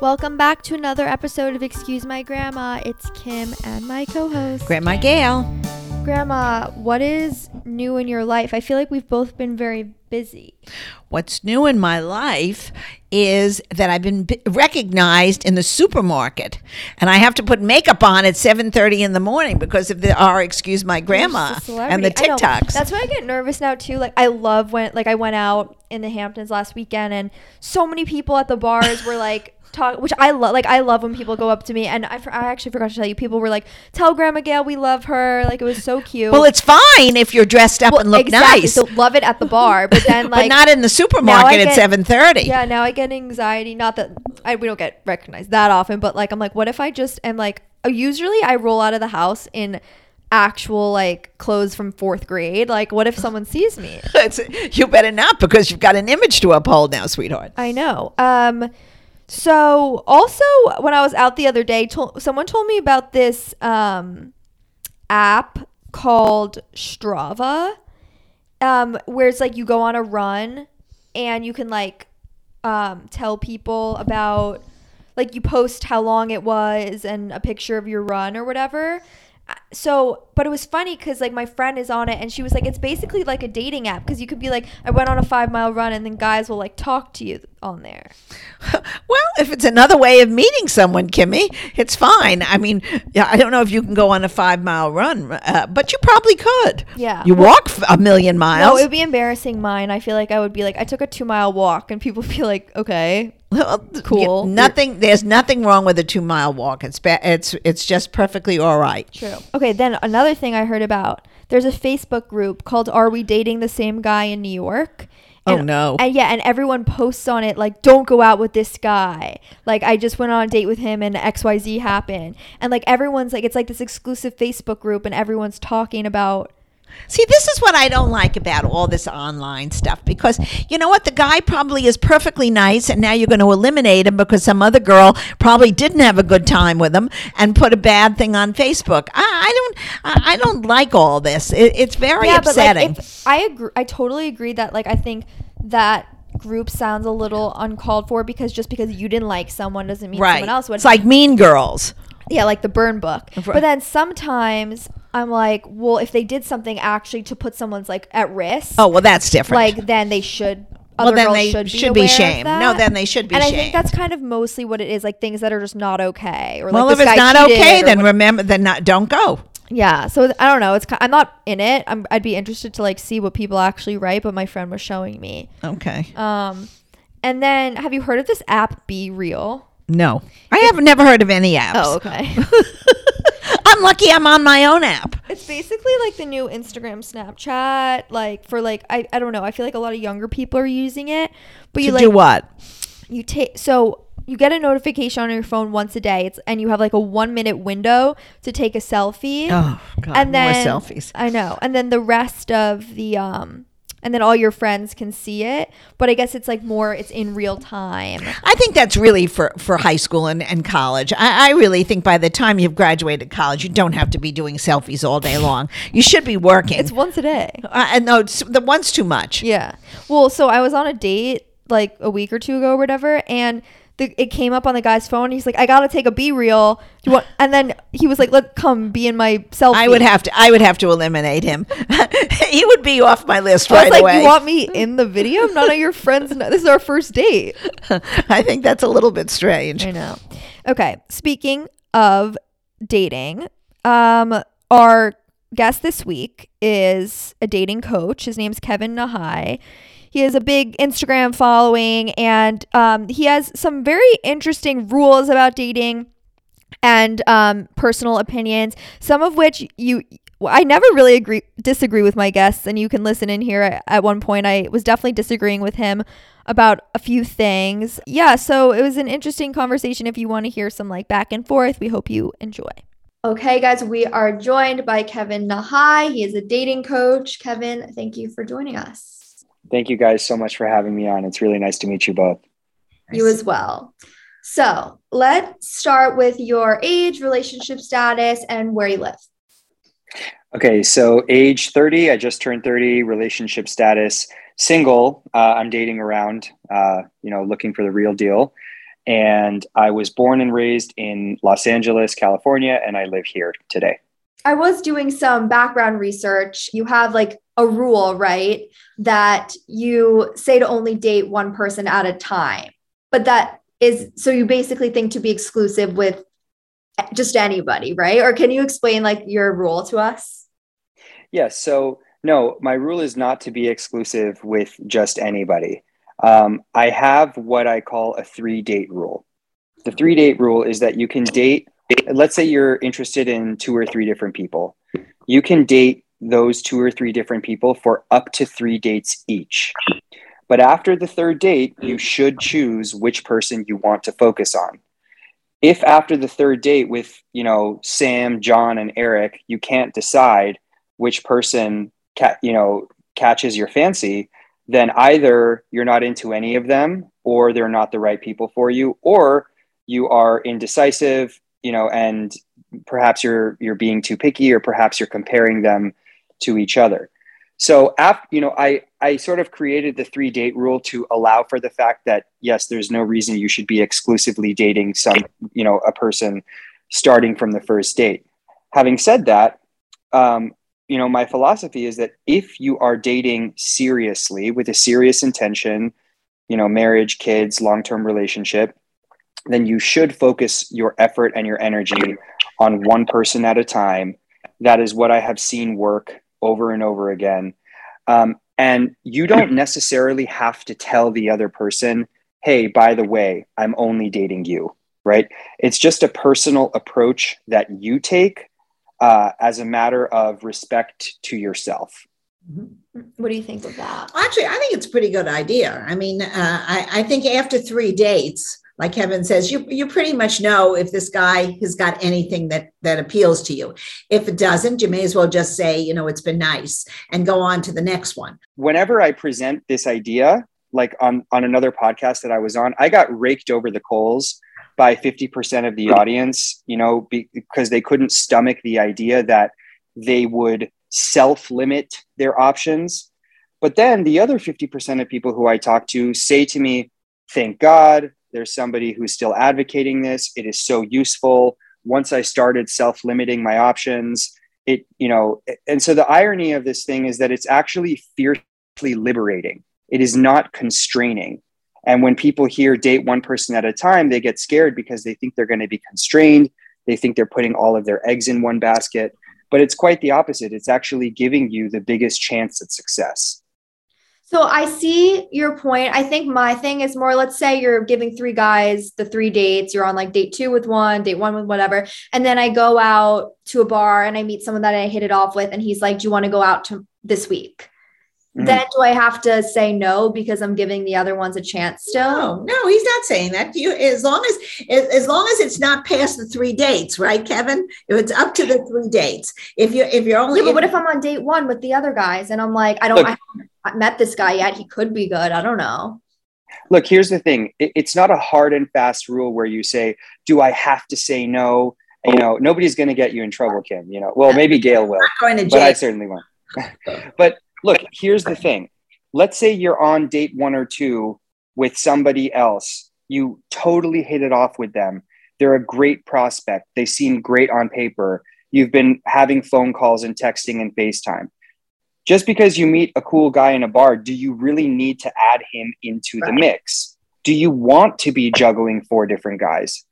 Welcome back to another episode of Excuse My Grandma. It's Kim and my co host. Grandma Gail. Grandma, what is new in your life? I feel like we've both been very busy. What's new in my life is that I've been b- recognized in the supermarket, and I have to put makeup on at seven thirty in the morning because of the our excuse my grandma and the celebrity. I know. TikToks. That's why I get nervous now too. Like I love when like I went out in the Hamptons last weekend and so many people at the bars were like talk which I love like I love when people go up to me and I, for- I actually forgot to tell you people were like tell Grandma Gail we love her like it was so cute. well, it's fine if you're dressed up Well, and look exactly. nice, So love it at the bar, but then like but not in the supermarket at seven thirty. Yeah, now I get anxiety. Not that I, we don't get recognized that often, but like I'm like, what if I just am like? uh, Usually I roll out of the house in actual like clothes from fourth grade. Like, what if someone sees me? you better not because you've got an image to uphold now, sweetheart. I know. Um, so also when I was out the other day, told, someone told me about this um app called Strava, um, where it's like you go on a run and you can like um tell people about like you post how long it was and a picture of your run or whatever. So, but it was funny because like my friend is on it and she was like, it's basically like a dating app because you could be like, I went on a five mile run and then guys will like talk to you on there. Well, if it's another way of meeting someone, Kimmy, it's fine. I mean, yeah, I don't know if you can go on a five mile run, uh, but you probably could. Yeah. You walk a million miles No, it would be embarrassing mine. I feel like I would be like, I took a two mile walk and people feel like, okay. Cool. nothing. There's nothing wrong with a two mile walk. It's ba- it's it's just perfectly all right. True. Okay, then another thing I heard about there's a Facebook group called Are We Dating the Same Guy in New York? Oh, no. And yeah, and everyone posts on it like, don't go out with this guy. Like, I just went on a date with him and XYZ happened. And like, everyone's like, it's like this exclusive Facebook group and everyone's talking about. See, this is what I don't like about all this online stuff because you know what? The guy probably is perfectly nice, and now you're going to eliminate him because some other girl probably didn't have a good time with him and put a bad thing on Facebook. I, I don't, I, I don't like all this. It, it's very upsetting. But like, if, I agree. I totally agree that like, I think that group sounds a little uncalled for because just because you didn't like someone doesn't mean right? someone else would. It's like Mean Girls. Yeah, like the burn book. Right. But then sometimes I'm like, well, if they did something actually to put someone's like at risk, Oh well, that's different. like then they should. Well, then they should be, should be shamed. No, then they should be and I think that's kind of mostly what it is, like things that are just not okay. Or well, like if this it's not okay, then remember, then not don't go. yeah. So I don't know. It's I'm not in it. I'm, I'd be interested to like see what people actually write, but my friend was showing me. Okay. Um, and then have you heard of this app? BeReal. No, I have never heard of any apps. Oh, okay. I'm lucky I'm on my own app. It's basically like the new Instagram Snapchat, like for like I, I don't know. I feel like a lot of younger people are using it. But you to like do what? you take so you get a notification on your phone once a day. It's and you have like a one minute window to take a selfie. Oh God, and then more selfies. I know. And then the rest of the um and then all your friends can see it. But I guess it's like more it's in real time. I think that's really for, for high school and, and college. I, I really think by the time you've graduated college, you don't have to be doing selfies all day long. You should be working. It's once a day. uh, and no, it's, the once too much. Yeah. Well, so I was on a date like a week or two ago or whatever, and the, it came up on the guy's phone. He's like, "I gotta take a BeReal." Do you want? And then he was like, "Let come be in my selfie." I would have to. I would have to eliminate him. he would be off my list right like, away. "You want me in the video? None of your friends. Know. This is our first date." I think that's a little bit strange. I know. Okay. Speaking of dating, um, our guest this week is a dating coach. His name's Kevin Nahai. He has a big Instagram following and um, he has some very interesting rules about dating and um, personal opinions, some of which you. I never really agree disagree with my guests, and you can listen in here. At, at one point, I was definitely disagreeing with him about a few things. Yeah, so it was an interesting conversation. If you want to hear some like back and forth, we hope you enjoy. Okay, guys, we are joined by Kevin Nahai. He is a dating coach. Kevin, thank you for joining us. Thank you guys so much for having me on. It's really nice to meet you both. You as well. So let's start with your age, relationship status, and where you live. Okay, so age 30, I just turned 30, relationship status, single. Uh, I'm dating around, uh, you know, looking for the real deal. and I was born and raised in Los Angeles, California, and I live here today. I was doing some background research. You have like a rule, right? That you say to only date one person at a time. But that is so you basically think to be exclusive with just anybody, right? Or can you explain like your rule to us? Yes. So, no, my rule is not to be exclusive with just anybody. Um, I have what I call a three date rule. The three date rule is that you can date, let's say you're interested in two or three different people. You can date those two or three different people for up to three dates each. But after the third date, you should choose which person you want to focus on. If after the third date with, you know, Sam, John, and Eric, you can't decide which person, ca- you know, catches your fancy, then either you're not into any of them or they're not the right people for you or you are indecisive you know and perhaps you're you're being too picky or perhaps you're comparing them to each other. So after you know i i sort of created the three date rule to allow for the fact that yes there's no reason you should be exclusively dating some you know a person starting from the first date. Having said that um, you know, my philosophy is that if you are dating seriously with a serious intention, you know, marriage, kids, long term relationship, then you should focus your effort and your energy on one person at a time. That is what I have seen work over and over again. Um, and you don't necessarily have to tell the other person, hey, by the way, I'm only dating you, right? It's just a personal approach that you take uh, as a matter of respect to yourself. Mm-hmm. What do you think of that? Actually, I think it's a pretty good idea. I mean, uh, I, I think after three dates, like Kevin says, you you pretty much know if this guy has got anything that that appeals to you. If it doesn't, you may as well just say, you know, it's been nice and go on to the next one. Whenever I present this idea, like on on another podcast that I was on, I got raked over the coals by 50% of the audience, you know, because they couldn't stomach the idea that they would self limit their options. But then the other 50% of people who I talk to say to me, thank God there's somebody who's still advocating this. It is so useful. Once I started self limiting my options, it, you know, and so the irony of this thing is that it's actually fiercely liberating. It is not constraining. And when people hear date one person at a time, they get scared because they think they're going to be constrained. They think they're putting all of their eggs in one basket. But it's quite the opposite. It's actually giving you the biggest chance at success. So I see your point. I think my thing is more let's say you're giving three guys the three dates, you're on like date 2 with one, date 1 with whatever, and then I go out to a bar and I meet someone that I hit it off with and he's like, "Do you want to go out to this week?" Mm-hmm. Then do I have to say no because I'm giving the other ones a chance still? No, no, he's not saying that. You as long as as long as it's not past the three dates, right, Kevin? If it's up to the three dates. If you if you're only yeah, but what if I'm on date one with the other guys and I'm like, I don't Look, I met this guy yet. He could be good. I don't know. Look, here's the thing. It's not a hard and fast rule where you say, "Do I have to say no?" You know, nobody's going to get you in trouble, Kim. You know, well, maybe Gail will, but I certainly won't. but look, here's the thing. Let's say you're on date one or two with somebody else. You totally hit it off with them. They're a great prospect. They seem great on paper. You've been having phone calls and texting and FaceTime. Just because you meet a cool guy in a bar, do you really need to add him into the mix? Do you want to be juggling four different guys?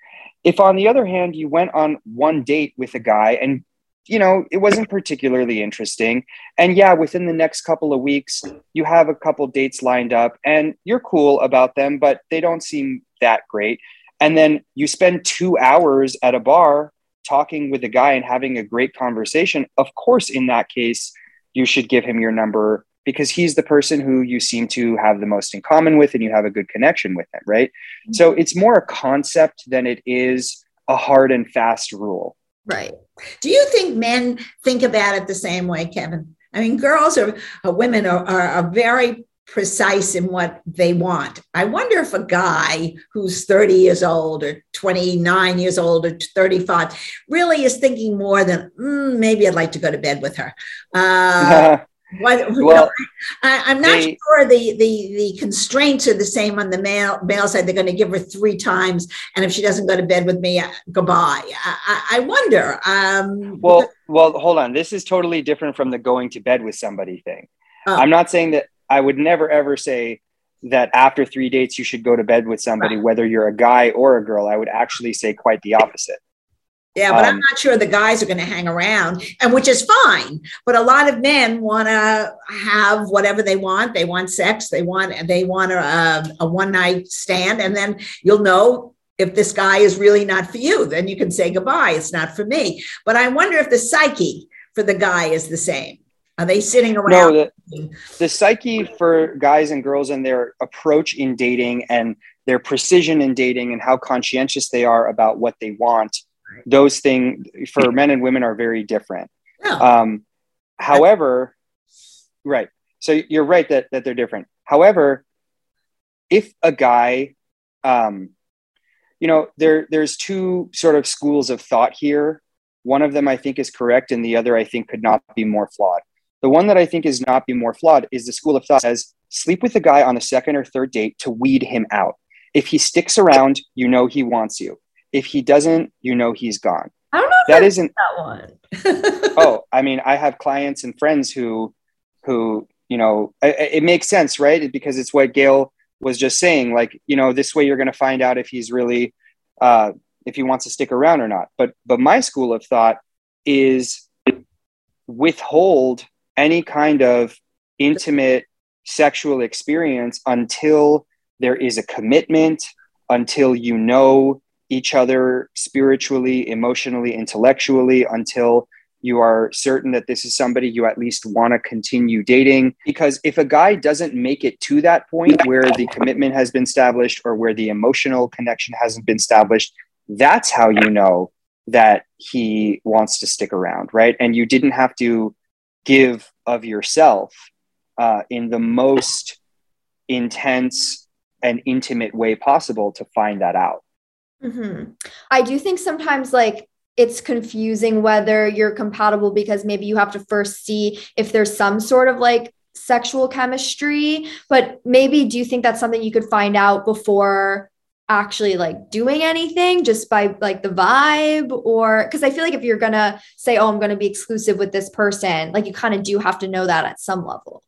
If, on the other hand, you went on one date with a guy and you know, it wasn't particularly interesting. And yeah, within the next couple of weeks, you have a couple dates lined up and you're cool about them, but they don't seem that great. And then you spend two hours at a bar talking with a guy and having a great conversation. Of course, in that case, you should give him your number because he's the person who you seem to have the most in common with and you have a good connection with him, right? Mm-hmm. So it's more a concept than it is a hard and fast rule. Right. Do you think men think about it the same way, Kevin? I mean, girls or, or women are, are, are very precise in what they want. I wonder if a guy who's 30 years old or 29 years old or 35 really is thinking more than mm, maybe I'd like to go to bed with her. Uh, What, you Well, know, I, I'm not they- sure the, the, the constraints are the same on the male, male side. They're going to give her three times. And if she doesn't go to bed with me, uh, goodbye. I, I, I wonder. Um, Well, well, hold on. This is totally different from the going to bed with somebody thing. Oh. I'm not saying that I would never ever say that after three dates you should go to bed with somebody, whether you're a guy or a girl. I would actually say quite the opposite. Yeah, but I'm Um, not sure the guys are going to hang around, and which is fine. But a lot of men want to have whatever they want. They want sex. They want they want a, a, a one night stand, and then you'll know if this guy is really not for you. Then you can say goodbye. It's not for me. But I wonder if the psyche for the guy is the same. Are they sitting No, around? the, the psyche for guys and girls and their approach in dating and their precision in dating and how conscientious they are about what they want, those things for men and women are very different. Yeah. Um, however, right. So you're right that, that they're different. However, if a guy, um, you know, there there's two sort of schools of thought here. One of them I think is correct, and the other I think could not be more flawed. The one that I think is not be more flawed is the school of thought says sleep with a guy on the second or third date to weed him out. If he sticks around, you know he wants you. If he doesn't, you know he's gone. I don't know if That that's isn't that one. oh i mean i have clients and friends who who you know I- I- it makes sense right because it's what gail was just saying like you know this way you're going to find out if he's really uh if he wants to stick around or not but but my school of thought is withhold any kind of intimate sexual experience until there is a commitment until you know each other spiritually, emotionally, intellectually, until you are certain that this is somebody you at least want to continue dating. Because if a guy doesn't make it to that point where the commitment has been established or where the emotional connection hasn't been established, that's how you know that he wants to stick around, right? And you didn't have to give of yourself uh, in the most intense and intimate way possible to find that out. hmm I do think sometimes like it's confusing whether you're compatible because maybe you have to first see if there's some sort of like sexual chemistry. But maybe do you think that's something you could find out before actually like doing anything just by like the vibe or because I feel like if you're gonna say, oh, I'm gonna be exclusive with this person, like you kind of do have to know that at some level.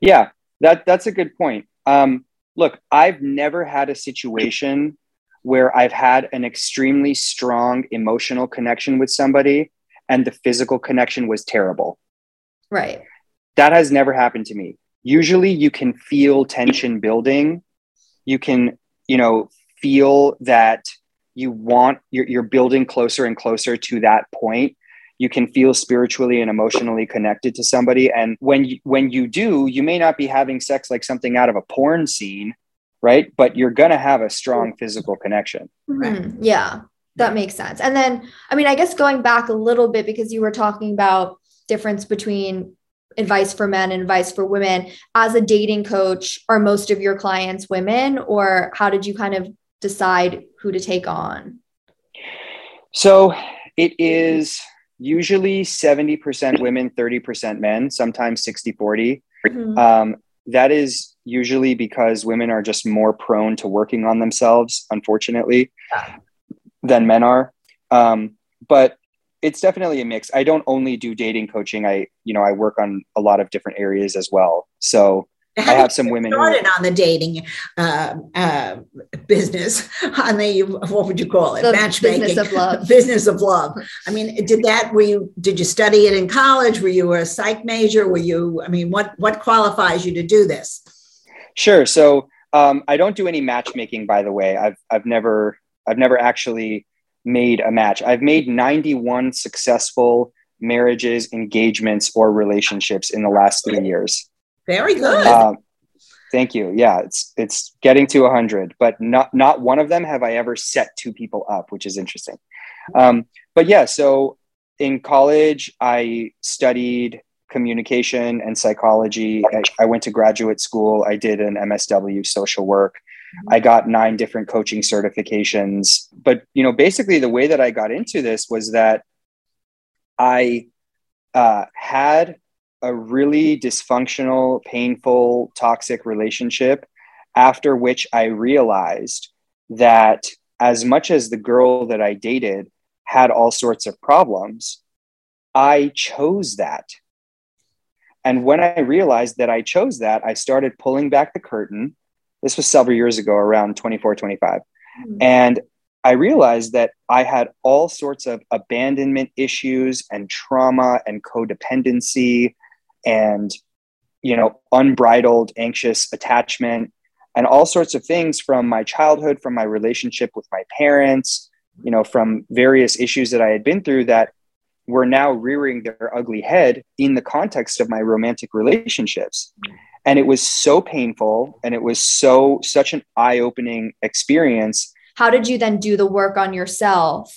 Yeah, that that's a good point. Um, look, I've never had a situation where I've had an extremely strong emotional connection with somebody and the physical connection was terrible. Right. That has never happened to me. Usually you can feel tension building. You can, you know, feel that you want you're, you're building closer and closer to that point you can feel spiritually and emotionally connected to somebody and when you, when you do you may not be having sex like something out of a porn scene right but you're going to have a strong physical connection Right. Mhm. Yeah, that makes sense. And then, I mean, I guess going back a little bit because you were talking about difference between advice for men and advice for women. As a dating coach, are most of your clients women, or how did you kind of decide who to take on? so it is usually 70% women 30% men sometimes 60 40 Mhm. um, that is usually because women are just more prone to working on themselves unfortunately than men are um, but it's definitely a mix. I don't only do dating coaching. I you know i work on a lot of different areas as well. So i have some you women who, started on the dating uh, uh, business? On the what would you call it? Matchmaking. business of love. business of love. I mean did that were you did you study it in college? Were you a psych major? Were you i mean what what qualifies you to do this? Sure. So um, I don't do any matchmaking, by the way. I've I've never I've never actually made a match. I've made 91 successful marriages, engagements, or relationships in the last three years. very good Um, thank you. Yeah, it's it's getting to 100, but not not one of them have I ever set two people up, which is interesting. Um, but yeah, so in college, I studied communication and psychology. I, I went to graduate school. I did an MSW social work. I got nine different coaching certifications. But you know, basically, the way that I got into this was that I uh, had a really dysfunctional, painful, toxic relationship after which I realized that as much as the girl that I dated had all sorts of problems, I chose that. And when I realized that I chose that, I started pulling back the curtain. This was several years ago, around 24, 25. Mm-hmm. And I realized that I had all sorts of abandonment issues and trauma and codependency and, you know, unbridled anxious attachment and all sorts of things from my childhood, from my relationship with my parents, you know, from various issues that I had been through that were now rearing their ugly head in the context of my romantic relationships. And it was so painful and it was so, such an eye opening experience. How did you then do the work on yourself?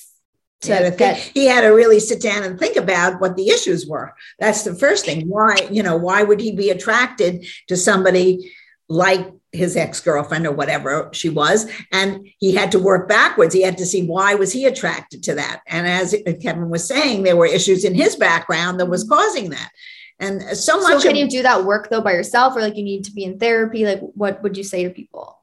to yeah, get he had to really sit down and think about what the issues were. That's the first thing. Why you know why would he be attracted to somebody like his ex-girlfriend or whatever she was? And he had to work backwards. He had to see why was he attracted to that? And as kevin was saying there were issues in his background that was mm-hmm. causing that and so much so can of, you do that work though by yourself or like you need to be in therapy? Like what would you say to people?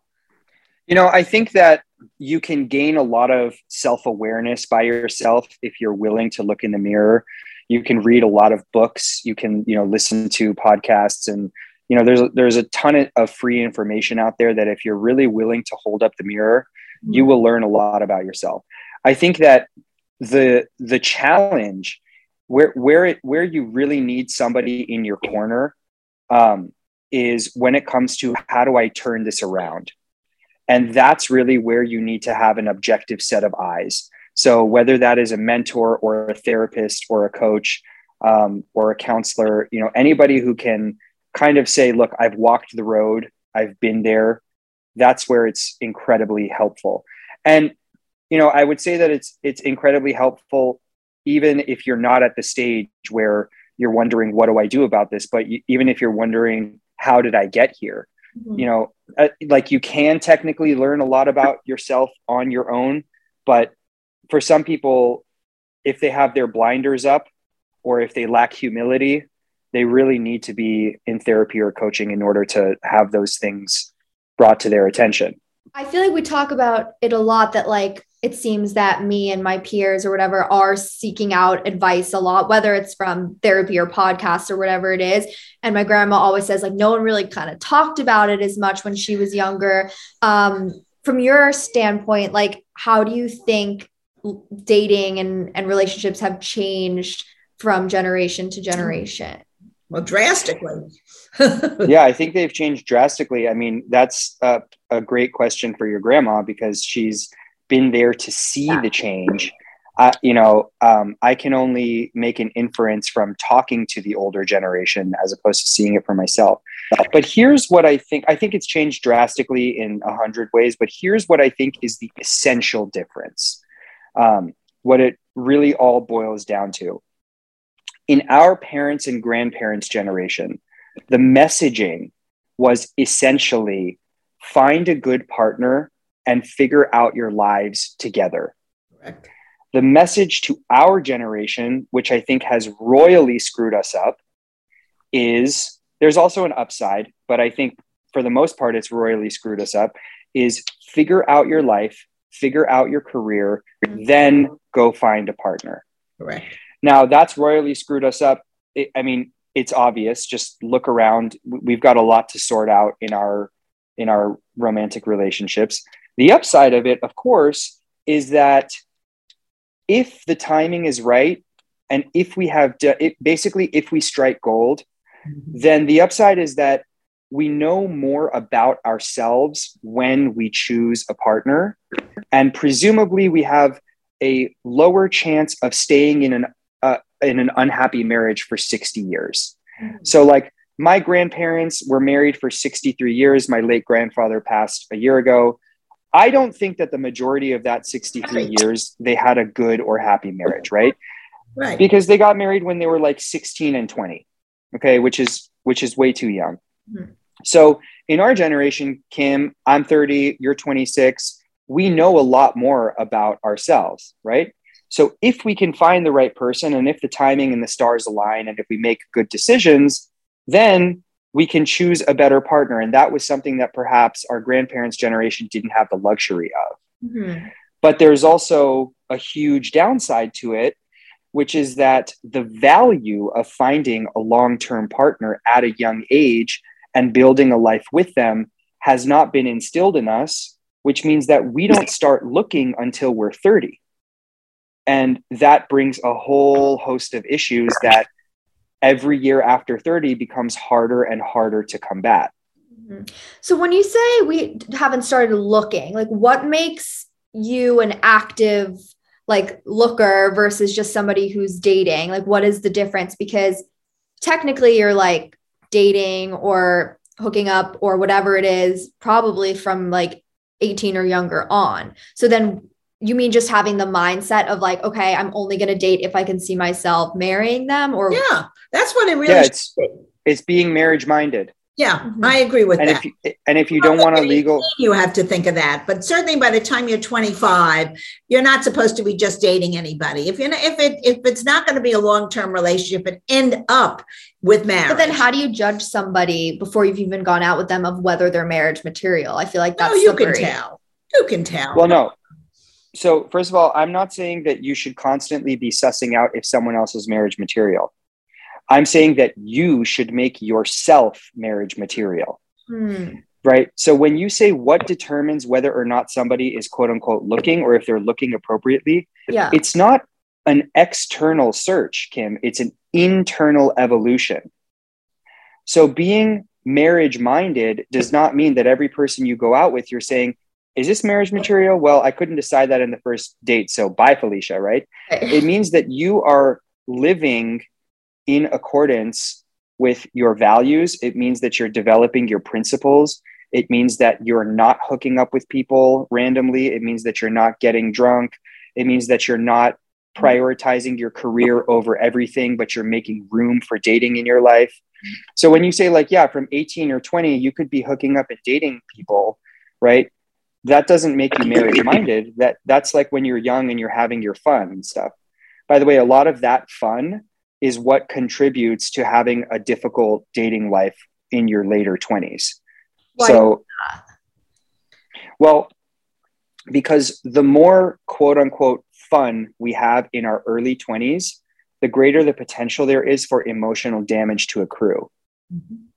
You know i think that you can gain a lot of self-awareness by yourself if you're willing to look in the mirror. You can read a lot of books. You can you know listen to podcasts. And you know there's there's a ton of free information out there that if you're really willing to hold up the mirror mm-hmm. you will learn a lot about yourself. I think that the the challenge where where it where you really need somebody in your corner um, is when it comes to how do i turn this around? And that's really where you need to have an objective set of eyes. So whether that is a mentor or a therapist or a coach um, or a counselor you know anybody who can kind of say, look, I've walked the road, I've been there, that's where it's incredibly helpful. And you know, I would say that it's it's incredibly helpful even if you're not at the stage where you're wondering what do I do about this, but you, even if you're wondering how did I get here? Mm-hmm. You know, uh, like you can technically learn a lot about yourself on your own, but for some people if they have their blinders up or if they lack humility they really need to be in therapy or coaching in order to have those things brought to their attention. I feel like we talk about it a lot that like it seems that me and my peers or whatever are seeking out advice a lot, whether it's from therapy or podcasts or whatever it is. And my grandma always says, like, no one really kind of talked about it as much when she was younger. Um, from your standpoint, like, how do you think dating and, and relationships have changed from generation to generation? Well, drastically. yeah, I think they've changed drastically. I mean, that's a, a, great question for your grandma because she's been there to see the change. Uh, you know, um, I can only make an inference from talking to the older generation as opposed to seeing it for myself. But here's what I think I think it's changed drastically in a hundred ways, but here's what I think is the essential difference. Um, what it really all boils down to in our parents and grandparents' generation, the messaging was essentially find a good partner and figure out your lives together. Correct. The message to our generation, which I think has royally screwed us up, is there's also an upside, but I think for the most part, it's royally screwed us up is figure out your life, figure out your career, mm-hmm. then go find a partner. Correct. Now that's royally screwed us up. It, I mean, it's obvious. Just look around. We've got a lot to sort out in our in our romantic relationships. The upside of it, of course, is that if the timing is right, and if we have it, basically if we strike gold, mm-hmm. then the upside is that we know more about ourselves when we choose a partner, and presumably we have a lower chance of staying in an uh, in an unhappy marriage for 60 years. Mm-hmm. So, like, my grandparents were married for 63 years. My late grandfather passed a year ago. I don't think that the majority of that 63 right. years they had a good or happy marriage, right? Right. Because they got married when they were like 16 and 20. Okay, which is which is way too young. Mm-hmm. So, in our generation, Kim, I'm 30, you're 26. We know a lot more about ourselves, right? So if we can find the right person and if the timing and the stars align and if we make good decisions, then we can choose a better partner. And that was something that perhaps our grandparents' generation didn't have the luxury of. Mm-hmm. But there's also a huge downside to it, which is that the value of finding a long term partner at a young age and building a life with them has not been instilled in us, which means that we don't start looking until we're 30. And that brings a whole host of issues that every year after 30 becomes harder and harder to combat. Mm-hmm. So when you say we haven't started looking, like what makes you an active like looker versus just somebody who's dating? Like what is the difference? Because technically you're like dating or hooking up or whatever it is probably from like 18 or younger on. So then you mean just having the mindset of like okay i'm only going to date if i can see myself marrying them or yeah that's what it really yeah, it's, it's being marriage minded. Yeah mm-hmm. i agree with and that. if you, and if you don't want a legal you have to think of that but certainly by the time you're 25 you're not supposed to be just dating anybody. If you know if it if it's not going to be a long-term relationship and end up with marriage. But then how do you judge somebody before you've even gone out with them of whether they're marriage material? I feel like that's no, you slippery. can tell. You can tell. Well no so first of all, I'm not saying that you should constantly be sussing out if someone else is marriage material. I'm saying that you should make yourself marriage material. Hmm. Right. So when you say what determines whether or not somebody is quote unquote looking or if they're looking appropriately, yeah. it's not an external search, Kim. It's an internal evolution. So being marriage minded does not mean that every person you go out with, you're saying, is this marriage material? Well, I couldn't decide that in the first date. So bye, Felicia, right? it means that you are living in accordance with your values. It means that you're developing your principles. It means that you're not hooking up with people randomly. It means that you're not getting drunk. It means that you're not prioritizing your career over everything, but you're making room for dating in your life. So when you say, like, yeah, from 18 or 20, you could be hooking up and dating people, right? That doesn't make you marriage minded that that's like when you're young and you're having your fun and stuff. By the way a lot of that fun is what contributes to having a difficult dating life in your later 20s Why so well because the more quote unquote fun we have in our early 20s the greater the potential there is for emotional damage to accrue. Mm-hmm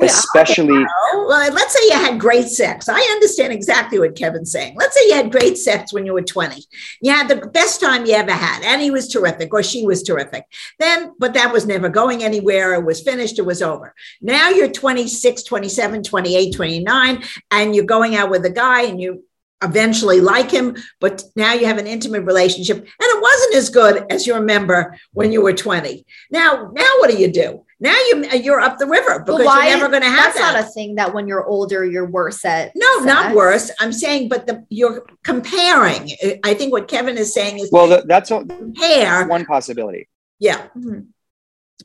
especially well, let's say you had great sex. I understand exactly what kevin's saying. Let's say you had great sex when you were 20 you had the best time you ever had and he was terrific or she was terrific. Then but that was never going anywhere. It was finished. It was over. Now you're 26 27 28 29 and you're going out with a guy and you eventually like him, but now you have an intimate relationship and it wasn't as good as you remember when you were 20. Now, now what do you do? Now you you're up the river because you're never going to have that's that. not a thing that when you're older you're worse at. No, sex. not worse. I'm saying, but the you're comparing. I think what Kevin is saying is well, the, that's a, compare one possibility. Yeah, mm-hmm.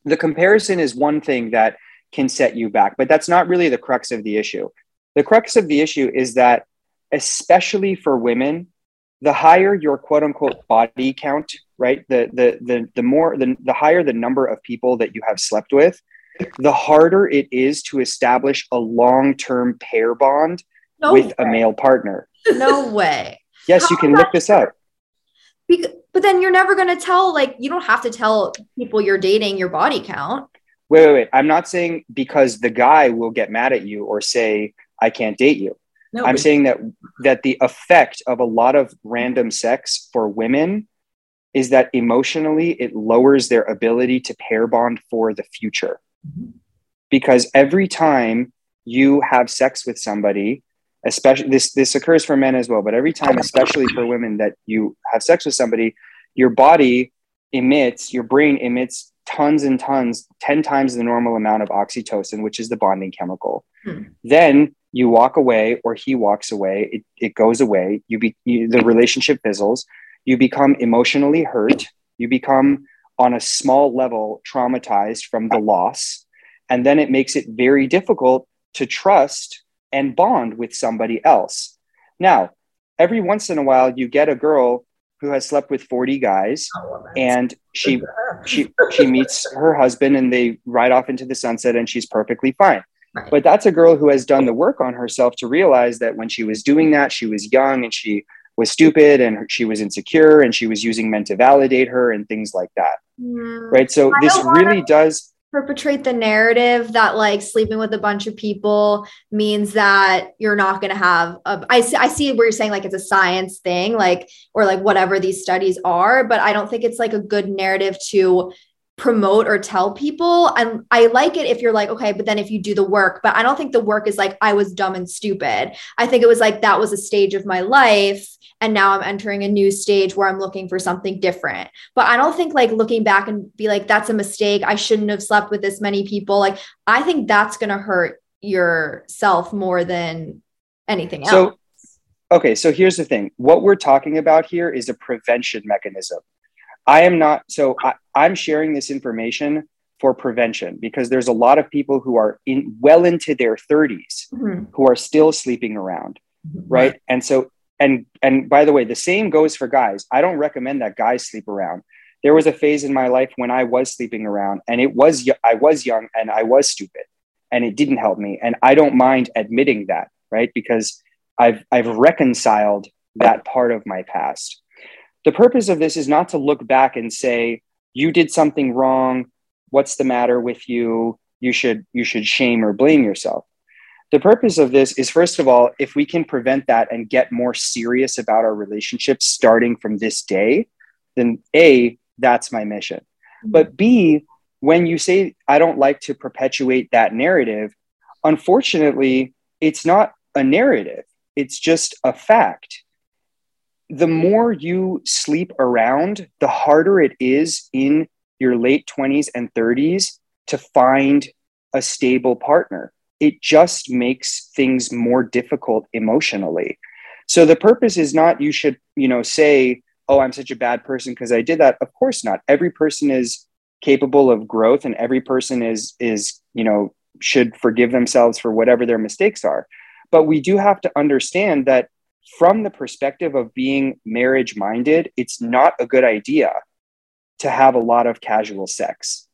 the comparison is one thing that can set you back, but that's not really the crux of the issue. The crux of the issue is that, especially for women, the higher your quote unquote body count right the the the, the more the, the higher the number of people that you have slept with the harder it is to establish a long-term pair bond no with way. a male partner. No way. Yes How you can look this up. Because, but then you're never going to tell like you don't have to tell people you're dating your body count. Wait wait wait. I'm not saying because the guy will get mad at you or say i can't date you no, i'm saying that that the effect of a lot of random sex for women is that emotionally it lowers their ability to pair bond for the future. Mm-hmm. Because every time you have sex with somebody, especially this this occurs for men as well, but every time, especially for women, that you have sex with somebody, your body emits, your brain emits tons and tons, 10 times the normal amount of oxytocin, which is the bonding chemical. Hmm. Then you walk away or he walks away, it, it goes away, you be you, the relationship fizzles. You become emotionally hurt, you become on a small level traumatized from the loss, and then it makes it very difficult to trust and bond with somebody else. Now, every once in a while, you get a girl who has slept with 40 guys Oh, well, and she good for her. she she meets her husband and they ride off into the sunset and she's perfectly fine Right. but that's a girl who has done the work on herself to realize that when she was doing that she was young and she was stupid and she was insecure and she was using men to validate her and things like that. Mm, right? So I this really does perpetrate the narrative that like sleeping with a bunch of people means that you're not going to have a, I, see, I see where you're saying like it's a science thing like or like whatever these studies are but i don't think it's like a good narrative to promote or tell people and i like it if you're like okay but then if you do the work but i don't think the work is like i was dumb and stupid. I think it was like that was a stage of my life and now i'm entering a new stage where i'm looking for something different. But i don't think like looking back and be like that's a mistake. I shouldn't have slept with this many people. Like i think that's going to hurt yourself more than anything else. So, okay, so here's the thing. What we're talking about here is a prevention mechanism. I am not, so I, I'm sharing this information for prevention because there's a lot of people who are in well into their 30s Mhm. who are still sleeping around, right? And so, and and by the way, the same goes for guys. I don't recommend that guys sleep around. There was a phase in my life when I was sleeping around, and it was i was young and I was stupid, and it didn't help me. And I don't mind admitting that, right? Because I've I've reconciled that part of my past. The purpose of this is not to look back and say you did something wrong. What's the matter with you? You should you should shame or blame yourself. The purpose of this is first of all, if we can prevent that and get more serious about our relationships starting from this day, then A, that's my mission. Mm-hmm. But B, when you say I don't like to perpetuate that narrative, unfortunately, it's not a narrative, it's just a fact. The more you sleep around, the harder it is in your late 20s and 30s to find a stable partner. It just makes things more difficult emotionally. So the purpose is not you should, you know, say, "Oh, I'm such a bad person because I did that." Of course not. Every person is capable of growth and every person is is, you know, should forgive themselves for whatever their mistakes are. But we do have to understand that from the perspective of being marriage minded, it's not a good idea to have a lot of casual sex.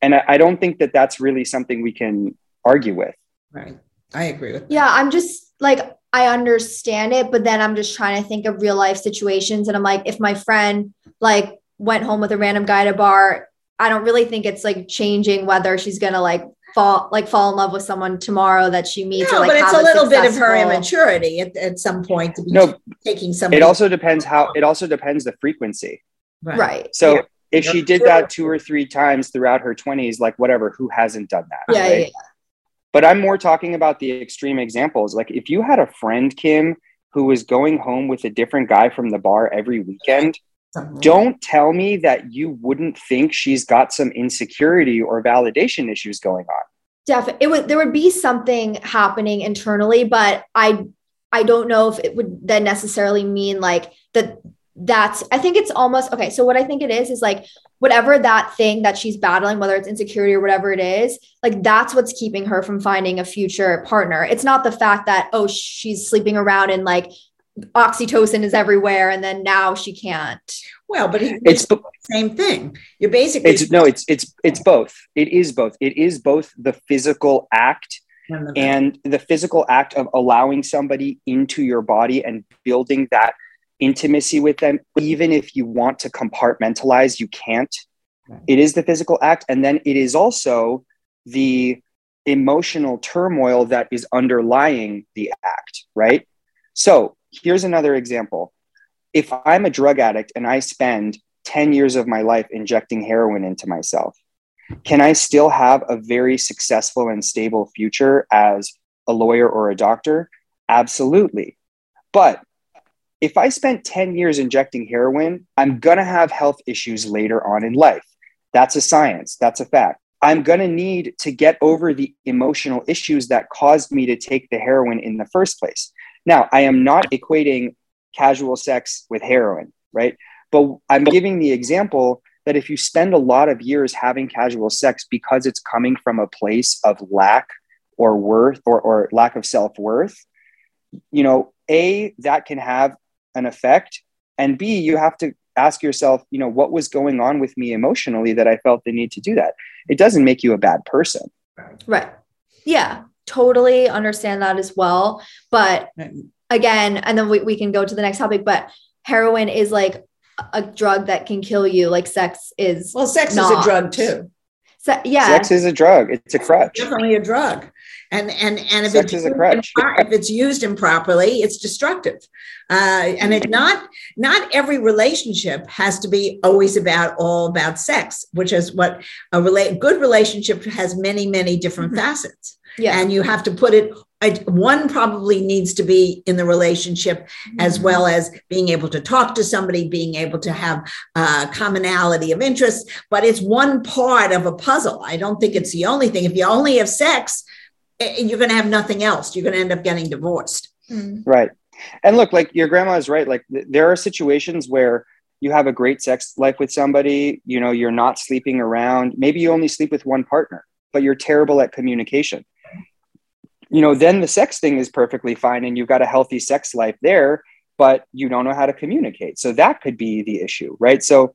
And I, I don't think that that's really something we can argue with. Right. I agree with that. Yeah, I'm just like I understand it, but then I'm just trying to think of real life situations and I'm like if my friend like went home with a random guy at a bar, I don't really think it's like changing whether she's going to like fall like fall in love with someone tomorrow that she meets No, or like but it's a little bit of her immaturity at, at some point to be No, taking somebody. it also depends how it also depends the frequency. Right. So Yeah. if she did that two or three times throughout her 20s, like whatever, who hasn't done that? Yeah, right? yeah, yeah. But I'm more talking about the extreme examples. Like if you had a friend, Kim, who was going home with a different guy from the bar every weekend, Something- don't tell me that you wouldn't think she's got some insecurity or validation issues going on. Definitely, it would. There would be something happening internally, but I, I don't know if it would then necessarily mean like that. That's. I think it's almost okay. So what I think it is is like whatever that thing that she's battling, whether it's insecurity or whatever it is, like that's what's keeping her from finding a future partner. It's not the fact that oh she's sleeping around and like oxytocin is everywhere, and then now she can't. Well, but it- It's the same thing. You're basically it's no, it's it's it's both. It is both. It is both the physical act and the physical act of allowing somebody into your body and building that intimacy with them even if you want to compartmentalize you can't Right. it is the physical act and then it is also the emotional turmoil that is underlying the act right so here's another example if i'm a drug addict and i spend 10 years of my life injecting heroin into myself can I still have a very successful and stable future as a lawyer or a doctor? Absolutely. But if I spent 10 years injecting heroin, I'm going to have health issues later on in life. That's a science, that's a fact. I'm going to need to get over the emotional issues that caused me to take the heroin in the first place. Now, I am not equating casual sex with heroin, right? But I'm giving the example that if you spend a lot of years having casual sex because it's coming from a place of lack or worth or, or lack of self-worth you know a that can have an effect and b you have to ask yourself you know what was going on with me emotionally that i felt the need to do that it doesn't make you a bad person Right. Yeah, totally understand that as well. But again, and then we, we can go to the next topic, but heroin is like a drug that can kill you, like sex is. Well, sex is a drug too. Se- yeah. sex is a drug it's a crutch Definitely a drug. And and and if Sex it's a used crutch. impro- if it's used improperly, it's destructive. Uh, and it not not every relationship has to be always about all about sex, which is what a rela- good relationship has many many different Mhm. facets. yeah. And you have to put it. One probably needs to be in the relationship as Mm-hmm. well as being able to talk to somebody, being able to have uh, commonality of interest. But it's one part of a puzzle. I don't think it's the only thing. If you only have sex, you're going to have nothing else. You're going to end up getting divorced. Mm. Right. And look, like your grandma is right. Like th- there are situations where you have a great sex life with somebody, you know, you're not sleeping around. Maybe you only sleep with one partner, but you're terrible at communication. You know, then the sex thing is perfectly fine and you've got a healthy sex life there, but you don't know how to communicate. So that could be the issue, right? So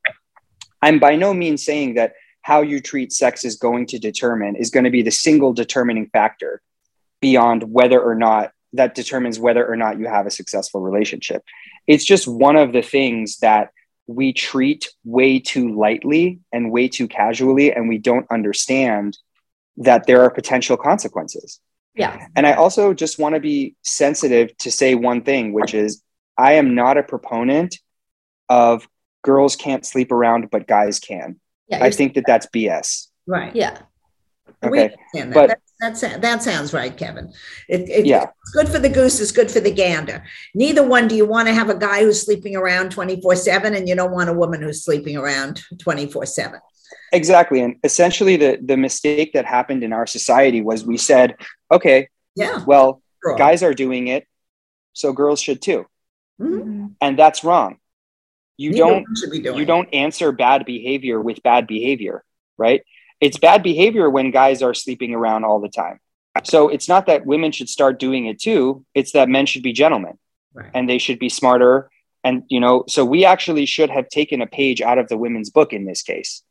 I'm by no means saying that how you treat sex is going to determine is going to be the single determining factor beyond whether or not that determines whether or not you have a successful relationship. It's just one of the things that we treat way too lightly and way too casually, and we don't understand that there are potential consequences. Yeah. And I also just want to be sensitive to say one thing, which is I am not a proponent of girls can't sleep around, but guys can. Yeah. I think that that's BS. Right. yeah. Okay. understand that. but- That- that's, that sounds right, Kevin. It, it- Yeah. It's good for the goose, it's good for the gander. Neither one do you want to have a guy who's sleeping around 24 7 and you don't want a woman who's sleeping around 24 7. Exactly. And essentially, the, the mistake that happened in our society was we said, okay, Yeah. well, girl. guys are doing it, so girls should too. Mhm. Mhm. And that's wrong. You Neither don't should be doing you don't answer bad behavior with bad behavior, right? It's bad behavior when guys are sleeping around all the time. So it's not that women should start doing it too, it's that men should be gentlemen Right. and they should be smarter and you know, so we actually should have taken a page out of the women's book in this case.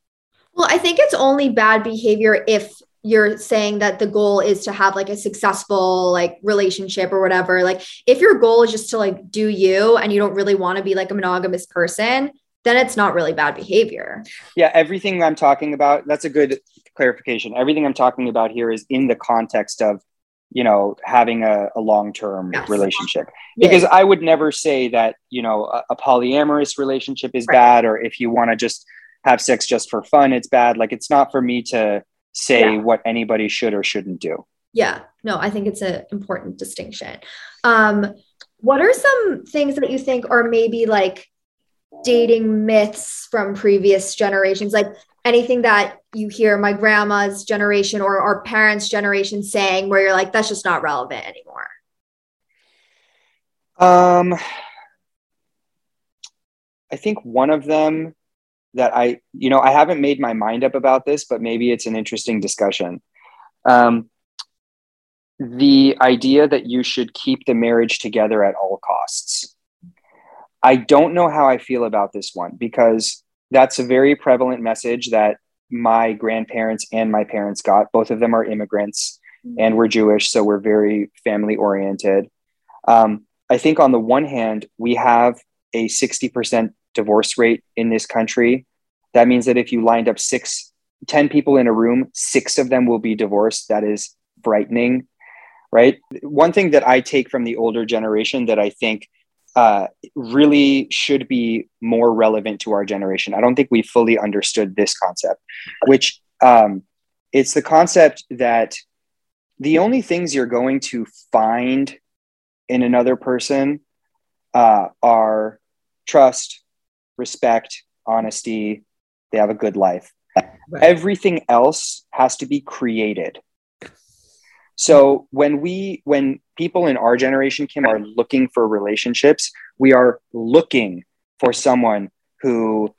Well, I think it's only bad behavior if you're saying that the goal is to have like a successful like relationship or whatever. Like if your goal is just to like do you and you don't really want to be like a monogamous person, then it's not really bad behavior. Yeah, everything I'm talking about, that's a good clarification. Everything I'm talking about here is in the context of, you know, having a, a long term Yes. relationship. Because I would never say that, you know, a, a polyamorous relationship is Right. bad, or if you want to just have sex just for fun, it's bad. Like, it's not for me to say Yeah. what anybody should or shouldn't do. Yeah, no, I think it's an important distinction. Um, what are some things that you think are maybe like dating myths from previous generations? Like anything that you hear my grandma's generation or our parents' generation saying where you're like, that's just not relevant anymore. Um, I think one of them that I, you know, I haven't made my mind up about this, but maybe it's an interesting discussion. Um, the idea that you should keep the marriage together at all costs. I don't know how I feel about this one because that's a very prevalent message that my grandparents and my parents got. Both of them are immigrants and we're Jewish, so we're very family oriented. Um, I think on the one hand, we have a 60% divorce rate in this country. That means that if you lined up six, 10 people in a room, six of them will be divorced. That is frightening, right? One thing that I take from the older generation that I think uh, really should be more relevant to our generation. I don't think we fully understood this concept, which um, it's the concept that the only things you're going to find in another person uh, are trust, respect, honesty. They have a good life. Right. Everything else has to be created. So when we, when people in our generation, Kim, are looking for relationships, we are looking for someone who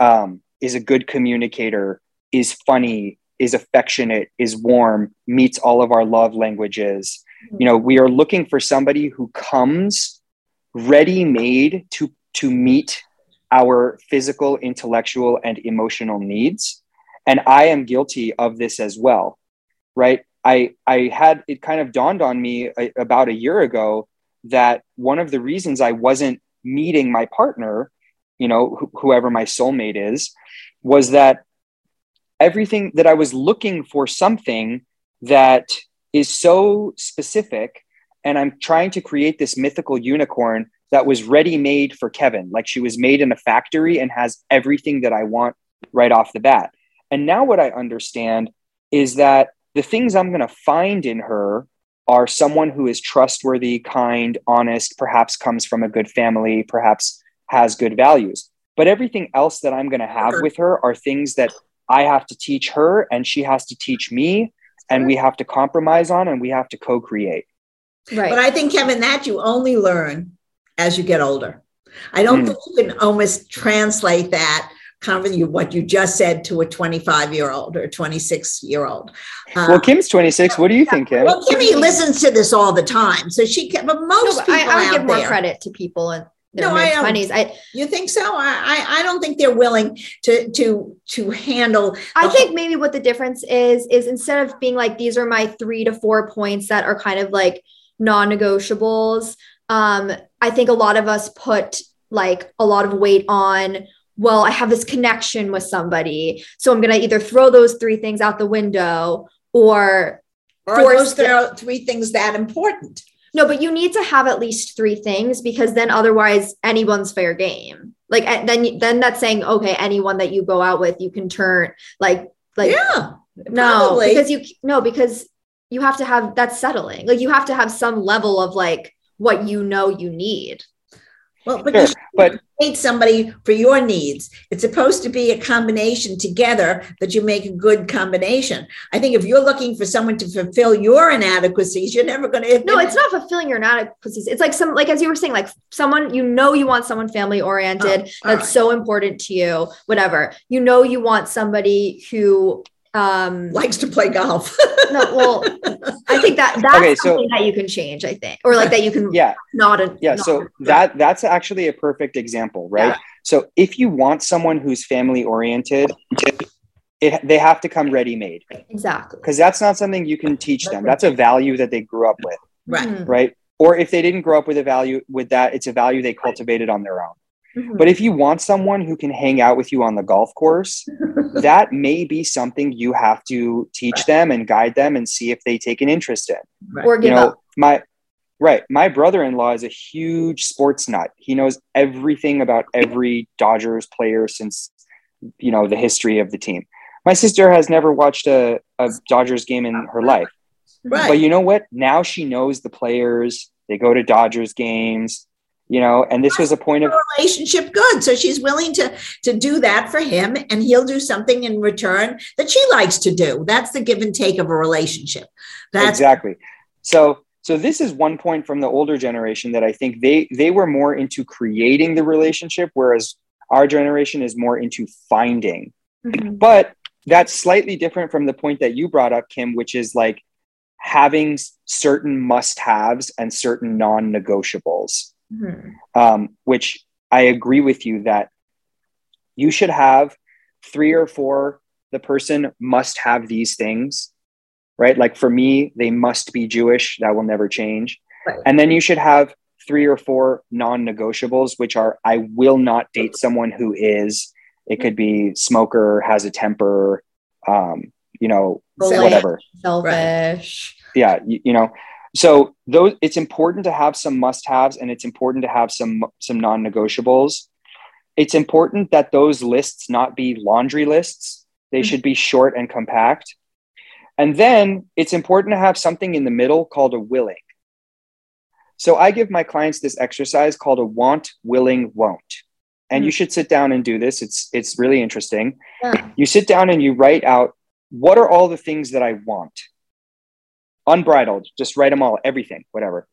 um, is a good communicator, is funny, is affectionate, is warm, meets all of our love languages. You know, we are looking for somebody who comes ready made to to meet our physical, intellectual, and emotional needs. And I am guilty of this as well, right? I, I had it kind of dawned on me a, about a year ago that one of the reasons I wasn't meeting my partner, you know, wh- whoever my soulmate is, was that everything that I was looking for something that is so specific and I'm trying to create this mythical unicorn that was ready made for Kevin. Like she was made in a factory and has everything that I want right off the bat. And now what I understand is that the things I'm going to find in her are someone who is trustworthy, kind, honest, perhaps comes from a good family, perhaps has good values. But everything else that I'm going to have with her are things that I have to teach her and she has to teach me and we have to compromise on and we have to co-create. Right. But I think Kevin that you only learn as you get older. I don't mm. think you can almost translate that you what you just said to a 25 year old or 26 year old. Um, well, Kim's 26. What do you think, Kim? Well, Kimmy listens to this all the time, so she can. But most no, but people I, I give more credit to people in their no, mid 20s. I you think so? I, I don't think they're willing to to to handle. I think whole- maybe what the difference is is instead of being like these are my three to four points that are kind of like non-negotiables um, I think a lot of us put like a lot of weight on, well, I have this connection with somebody. So I'm going to either throw those three things out the window or. Or those the, three things that important? No, but you need to have at least three things because then otherwise anyone's fair game. Like then then that's saying okay, anyone that you go out with, you can turn like like yeah. No, probably. because you no because you have to have that's settling. Like you have to have some level of like what you know you need. Well, but sure, but need somebody for your needs. It's supposed to be a combination together that you make a good combination. I think if you're looking for someone to fulfill your inadequacies, you're never going to. No, it's not fulfilling your inadequacies. It's like some, like as you were saying, like someone you know you want someone family oriented oh, that's right. so important to you. Whatever you know, you want somebody who um likes to play golf. No well i think that that's okay, something that you can change i think or like that you can yeah. not a yeah not so a, that that's actually a perfect example right? Yeah. so if you want someone who's family oriented it, they have to come ready made exactly. Because that's not something you can teach them. That's a value that they grew up with right. Mm-hmm. right? Or if they didn't grow up with a value with that it's a value they cultivated on their own Mm-hmm. But if you want someone who can hang out with you on the golf course, that may be something you have to teach right. them and guide them and see if they take an interest in. Right. Or give you know, up. my right, my brother-in-law is a huge sports nut. He knows everything about every Dodgers player since you know the history of the team. My sister has never watched a, a Dodgers game in her life. Right. But you know what? Now she knows the players. They go to Dodgers games you know and this was a point of relationship good. So she's willing to to do that for him and he'll do something in return that she likes to do. That's the give and take of a relationship. That's exactly. So so this is one point from the older generation that i think they they were more into creating the relationship whereas our generation is more into finding. Mm-hmm. but that's slightly different from the point that you brought up kim which is like having certain must haves and certain non negotiables mm-hmm. um, which I agree with you that you should have three or four. The person must have these things, right? Like for me, they must be Jewish. That will never change. Right. And then you should have three or four non negotiables, which are I will not date someone who is, it could be smoker, has a temper, um, you know, whatever. Selfish. Yeah. You, you know, so those it's important to have some must haves and it's important to have some some non-negotiables. It's important that those lists not be laundry lists. They mm-hmm. should be short and compact. And then it's important to have something in the middle called a willing. So i give my clients this exercise called a want willing won't. And mm-hmm. you should sit down and do this. It's it's really interesting. Yeah. you sit down and you write out what are all the things that i want unbridled, just write them all, everything, whatever.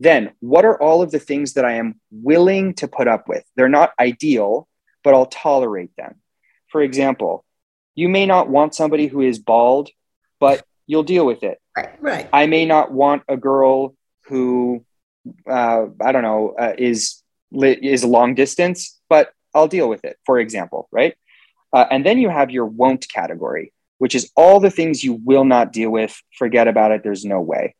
Then, what are all of the things that I am willing to put up with? They're not ideal, but I'll tolerate them. For example, you may not want somebody who is bald, but you'll deal with it. Right. Right. I may not want a girl who, uh, I don't know, uh, is li- is long distance, but I'll deal with it, for example, right? Uh, and then you have your won't category, which is all the things you will not deal with. Forget about it. There's no way.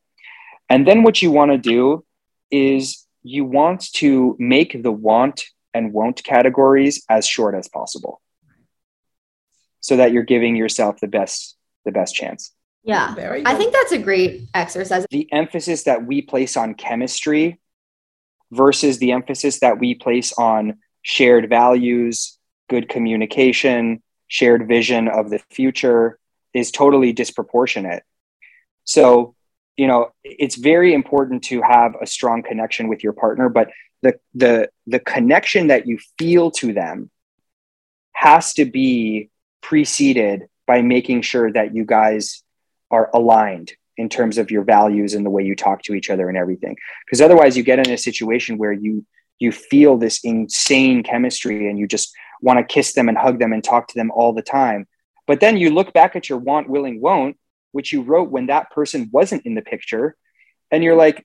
And then what you want to do is you want to make the want and won't categories as short as possible so that you're giving yourself the best the best chance. Yeah. I think that's a great exercise. The emphasis that we place on chemistry versus the emphasis that we place on shared values, good communication, shared vision of the future is totally disproportionate. So, you know, it's very important to have a strong connection with your partner, but the the the connection that you feel to them has to be preceded by making sure that you guys are aligned in terms of your values and the way you talk to each other and everything because otherwise you get in a situation where you you feel this insane chemistry and you just want to kiss them and hug them and talk to them all the time but then you look back at your want willing won't which you wrote when that person wasn't in the picture and you're like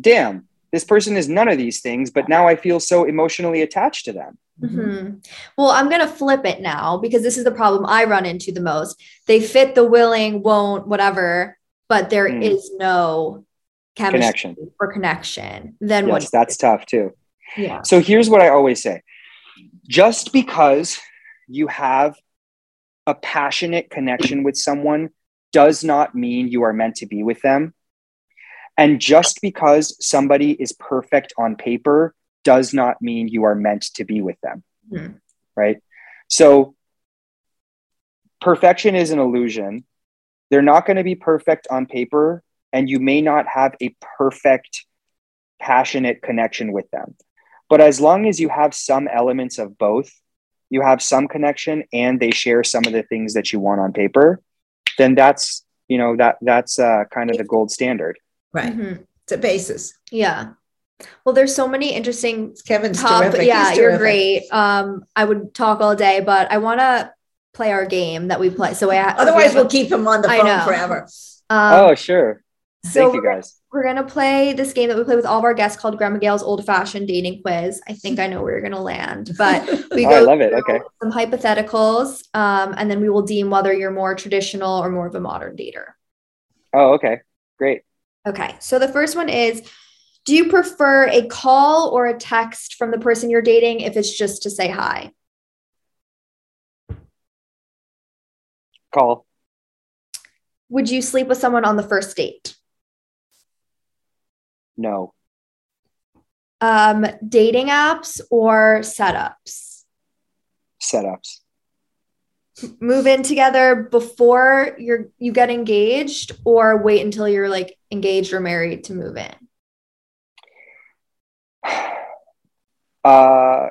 damn this person is none of these things but now i feel so emotionally attached to them Mhm. Well, I'm going to flip it now because this is the problem I run into the most. They fit the willing, won't, whatever, but there is Mm. no chemistry connection or connection. Then yes what? that's tough too Yeah. So here's what I always say just because you have a passionate connection with someone does not mean you are meant to be with them. And just because somebody is perfect on paper does not mean you are meant to be with them. Hmm. Right. So perfection is an illusion. They're not going to be perfect on paper, and you may not have a perfect, passionate connection with them. But as long as you have some elements of both, you have some connection and they share some of the things that you want on paper, then that's, you know, that that's uh, kind of the gold standard. right. Mhm. It's a basis. Yeah. Well, there's so many interesting Kevin's top. terrific. Yeah, He's you're terrific. great. Um, I would talk all day, but I want to play our game that we play. So I Otherwise, we'll keep him on the I phone know. forever. Um, oh, sure. So Thank you guys. we're gonna play this game that we play with all of our guests called Grandma Gail's Old Fashioned Dating Quiz. I think I know where you're gonna land, but we Oh, go I love it. Okay. some hypotheticals, um, and then we will deem whether you're more traditional or more of a modern dater. Oh, okay. Great. Okay, so the first one is Do you prefer a call or a text from the person you're dating if it's just to say hi? Call. Would you sleep with someone on the first date? No. Um, dating apps or setups? Setups. Move in together before you're you get engaged or wait until you're like engaged or married to move in? Uh,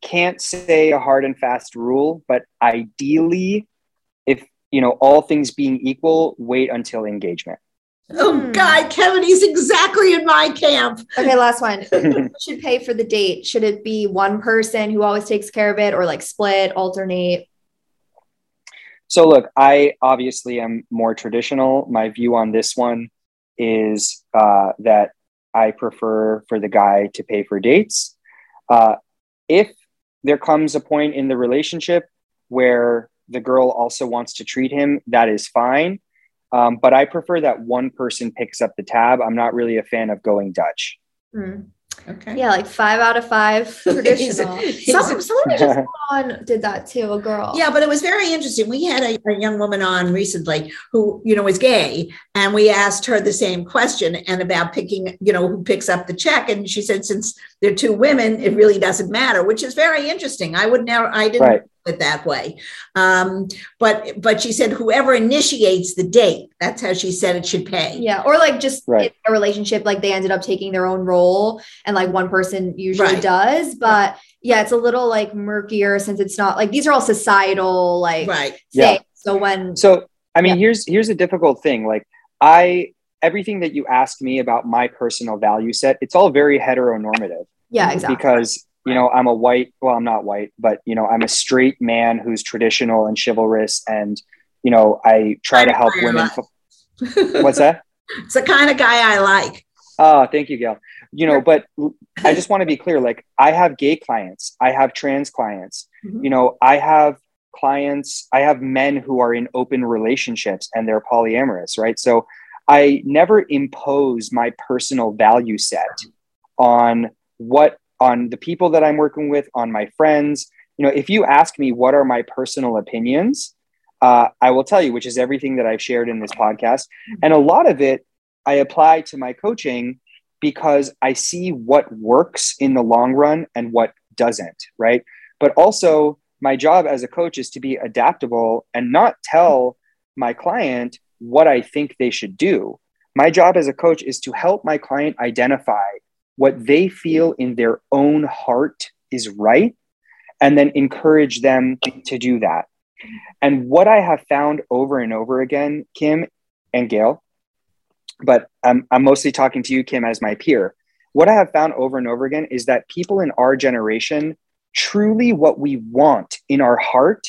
can't say a hard and fast rule, but ideally, if you know all things being equal, wait until engagement. Oh Hmm. God, Kevin, he's exactly in my camp. Okay, last one. Who should pay for the date? Should it be one person who always takes care of it or like split, alternate? So, look, I obviously am more traditional. My view on this one is uh, that I prefer for the guy to pay for dates. Uh, if there comes a point in the relationship where the girl also wants to treat him, that is fine. Um, but I prefer that one person picks up the tab. I'm not really a fan of going Dutch. Hmm. Okay. Yeah, like five out of five traditional. he's Some, a- someone just on did that too, a girl. Yeah, but it was very interesting. We had a, a young woman on recently who, you know, is gay, and we asked her the same question and about picking, you know, who picks up the check, and she said since they're two women, it really doesn't matter, which is very interesting. I would never, I didn't Right. Put it that way, um, but but she said whoever initiates the date, that's how she said it should pay. Yeah, or like just Right. in a relationship, like they ended up taking their own role and like one person usually Right. does. But yeah, it's a little like murkier since it's not like these are all societal like Right. Yeah. So when So, I mean, Yeah. here's here's a difficult thing. Like, I everything that you ask me about my personal value set, it's all very heteronormative. yeah, exactly. because you know i'm a white well i'm not white but you know i'm a straight man who's traditional and chivalrous and you know i try to help women f- what's that It's the kind of guy I like. Oh, thank you, Gail. You know, but I just want to be clear. Like, I have gay clients, I have trans clients. Mhm. You know, I have clients, I have men who are in open relationships and they're polyamorous, right? So I never impose my personal value set on what on the people that I'm working with, on my friends. You know, if you ask me what are my personal opinions, uh, I will tell you, which is everything that I've shared in this podcast. And a lot of it I apply to my coaching because I see what works in the long run and what doesn't, right? But also, my job as a coach is to be adaptable and not tell my client what I think they should do. My job as a coach is to help my client identify what they feel in their own heart is right and then encourage them to do that. And what I have found over and over again, Kim and Gail, but I'm, I'm mostly talking to you, Kim, as my peer. What I have found over and over again is that people in our generation, truly what we want in our heart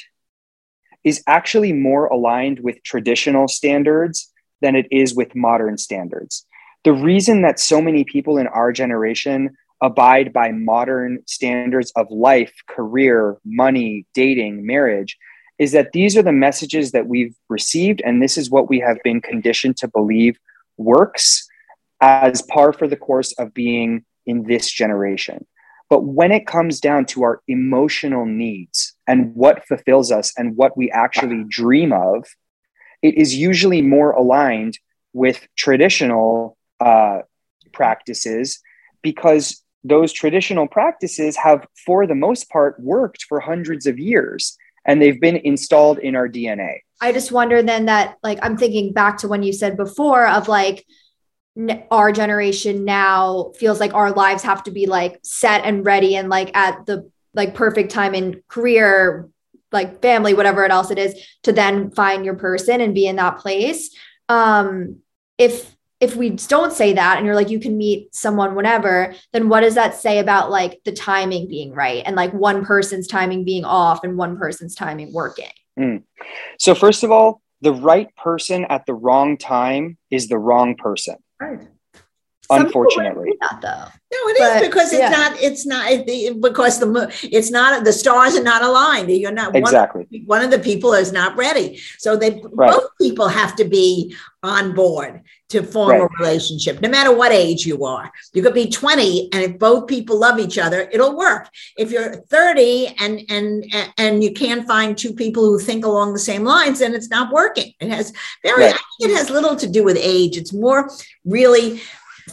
is actually more aligned with traditional standards than it is with modern standards. The reason that so many people in our generation abide by modern standards of life, career, money, dating, marriage is that these are the messages that we've received, and this is what we have been conditioned to believe works as par for the course of being in this generation. But when it comes down to our emotional needs and what fulfills us and what we actually dream of, it is usually more aligned with traditional uh, practices because those traditional practices have, for the most part, worked for hundreds of years and they've been installed in our DNA. I just wonder then that like I'm thinking back to when you said before of like n- our generation now feels like our lives have to be like set and ready and like at the like perfect time in career like family whatever it else it is to then find your person and be in that place um if if we don't say that and you're like you can meet someone whenever then what does that say about like the timing being right and like one person's timing being off and one person's timing working? Hmm. So, first of all, the right person at the wrong time is the wrong person, right Some wouldn't unfortunately. that though No, it is But, because it's yeah. not. It's not it- because the it's not the stars are not aligned. You're not one- Exactly. One, of the people is not ready, so they Right. both people have to be on board to form a relationship, no matter what age you are. You could be 20, and if both people love each other, it'll work. If you're 30 and and and you can't find two people who think along the same lines, then it's not working. It has very. Right. I think it has little to do with age. It's more really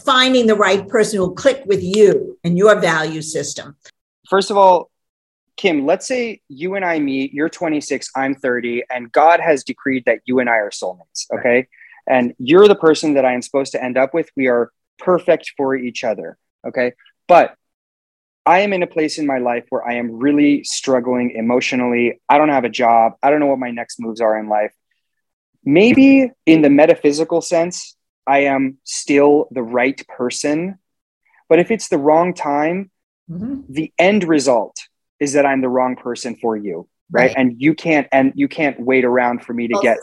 finding the right person who'll click with you and your value system. First of all, Kim, let's say you and I meet, you're 26, I'm 30, and God has decreed that you and I are soulmates, okay? And you're the person that I am supposed to end up with. We are perfect for each other, okay? But I am in a place in my life where I am really struggling emotionally. I don't have a job. I don't know what my next moves are in life. Maybe in the metaphysical sense, I am still the right person. But if it's the wrong time, the end result is that I'm the wrong person for you, right? Right. And you can't and you can't wait around for me to get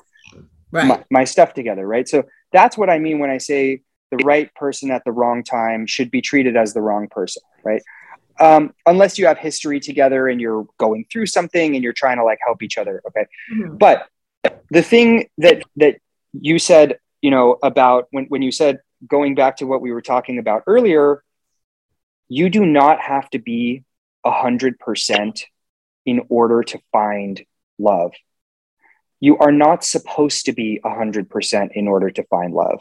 Right. my, my stuff together, right? So that's what I mean when I say the right person at the wrong time should be treated as the wrong person, right? Um, unless you have history together and you're going through something and you're trying to like help each other, okay? Mhm. But the thing that that you said, you know, about when when you said going back to what we were talking about earlier, you do not have to be a hundred percent in order to find love. You are not supposed to be a hundred percent in order to find love.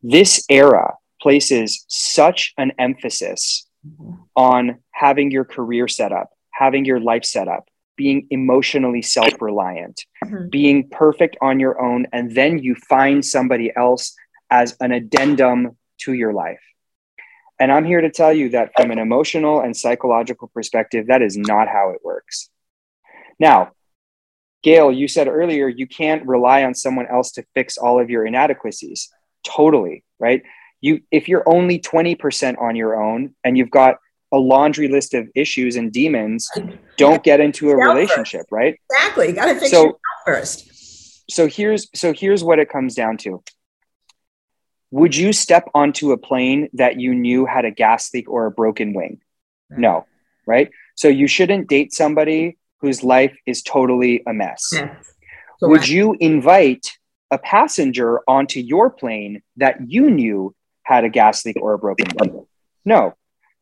This era places such an emphasis on having your career set up, having your life set up, being emotionally self reliant, Mhm. being perfect on your own, and then you find somebody else as an addendum to your life. And I'm here to tell you that from an emotional and psychological perspective, that is not how it works. Now, Gail, you said earlier you can't rely on someone else to fix all of your inadequacies. Totally, right? You if you're only 20% on your own and you've got a laundry list of issues and demons, don't get into a first. relationship, right? Exactly. You got to fix So- first. so here's so here's what it comes down to Would you step onto a plane that you knew had a gas leak or a broken wing? No, right? So you shouldn't date somebody whose life is totally a mess. Yeah. Would you invite a passenger onto your plane that you knew had a gas leak or a broken wing? No,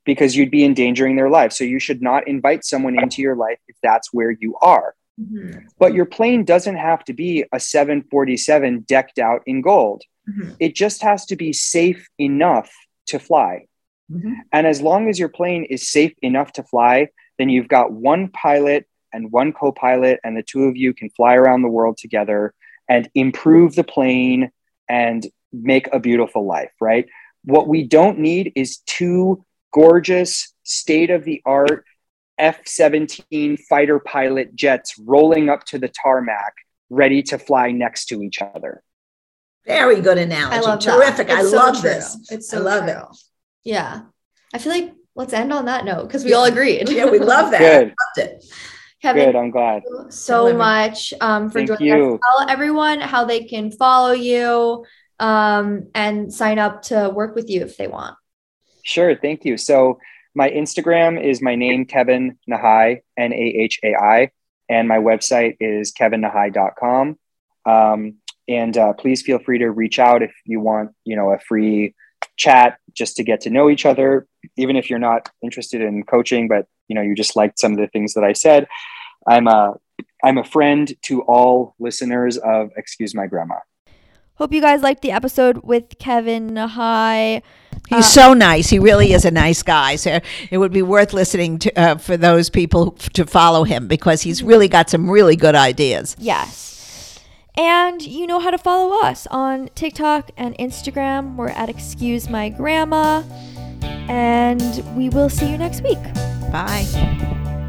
because you'd be endangering their life. So you should not invite someone into your life if that's where you are. Mhm. But your plane doesn't have to be a 747 decked out in gold. Mhm. It just has to be safe enough to fly. Mhm. And as long as your plane is safe enough to fly, then you've got one pilot and one co pilot, and the two of you can fly around the world together and improve the plane and make a beautiful life, right? What we don't need is two gorgeous, state of the art F 17 fighter pilot jets rolling up to the tarmac, ready to fly next to each other. Very good analogy. I love that. Terrific. I so love true. this. It's so I love true. it. Yeah. I feel like let's end on that note because we all agreed. Yeah, we love that. Good, Loved it. Kevin, good. I'm glad. thank you so much um, for Thank joining you. us. Tell everyone how they can follow you um, and sign up to work with you if they want. Sure, thank you. So my Instagram is my name, Kevin Nahai, N A H A I, and my website is kevinnahai.com. Um, and uh, please feel free to reach out if you want, you know, a free chat just to get to know each other, even if you're not interested in coaching, but you know, you just liked some of the things that I said. I'm a I'm a friend to all listeners of Excuse My Grandma. Hope you guys liked the episode with Kevin Nahai. He's Uh, so nice. He really is a nice guy. So it would be worth listening to uh, for those people to follow him because he's really got some really good ideas. Yes. And you know how to follow us on TikTok and Instagram. We're at Excuse My Grandma. And we will see you next week. Bye.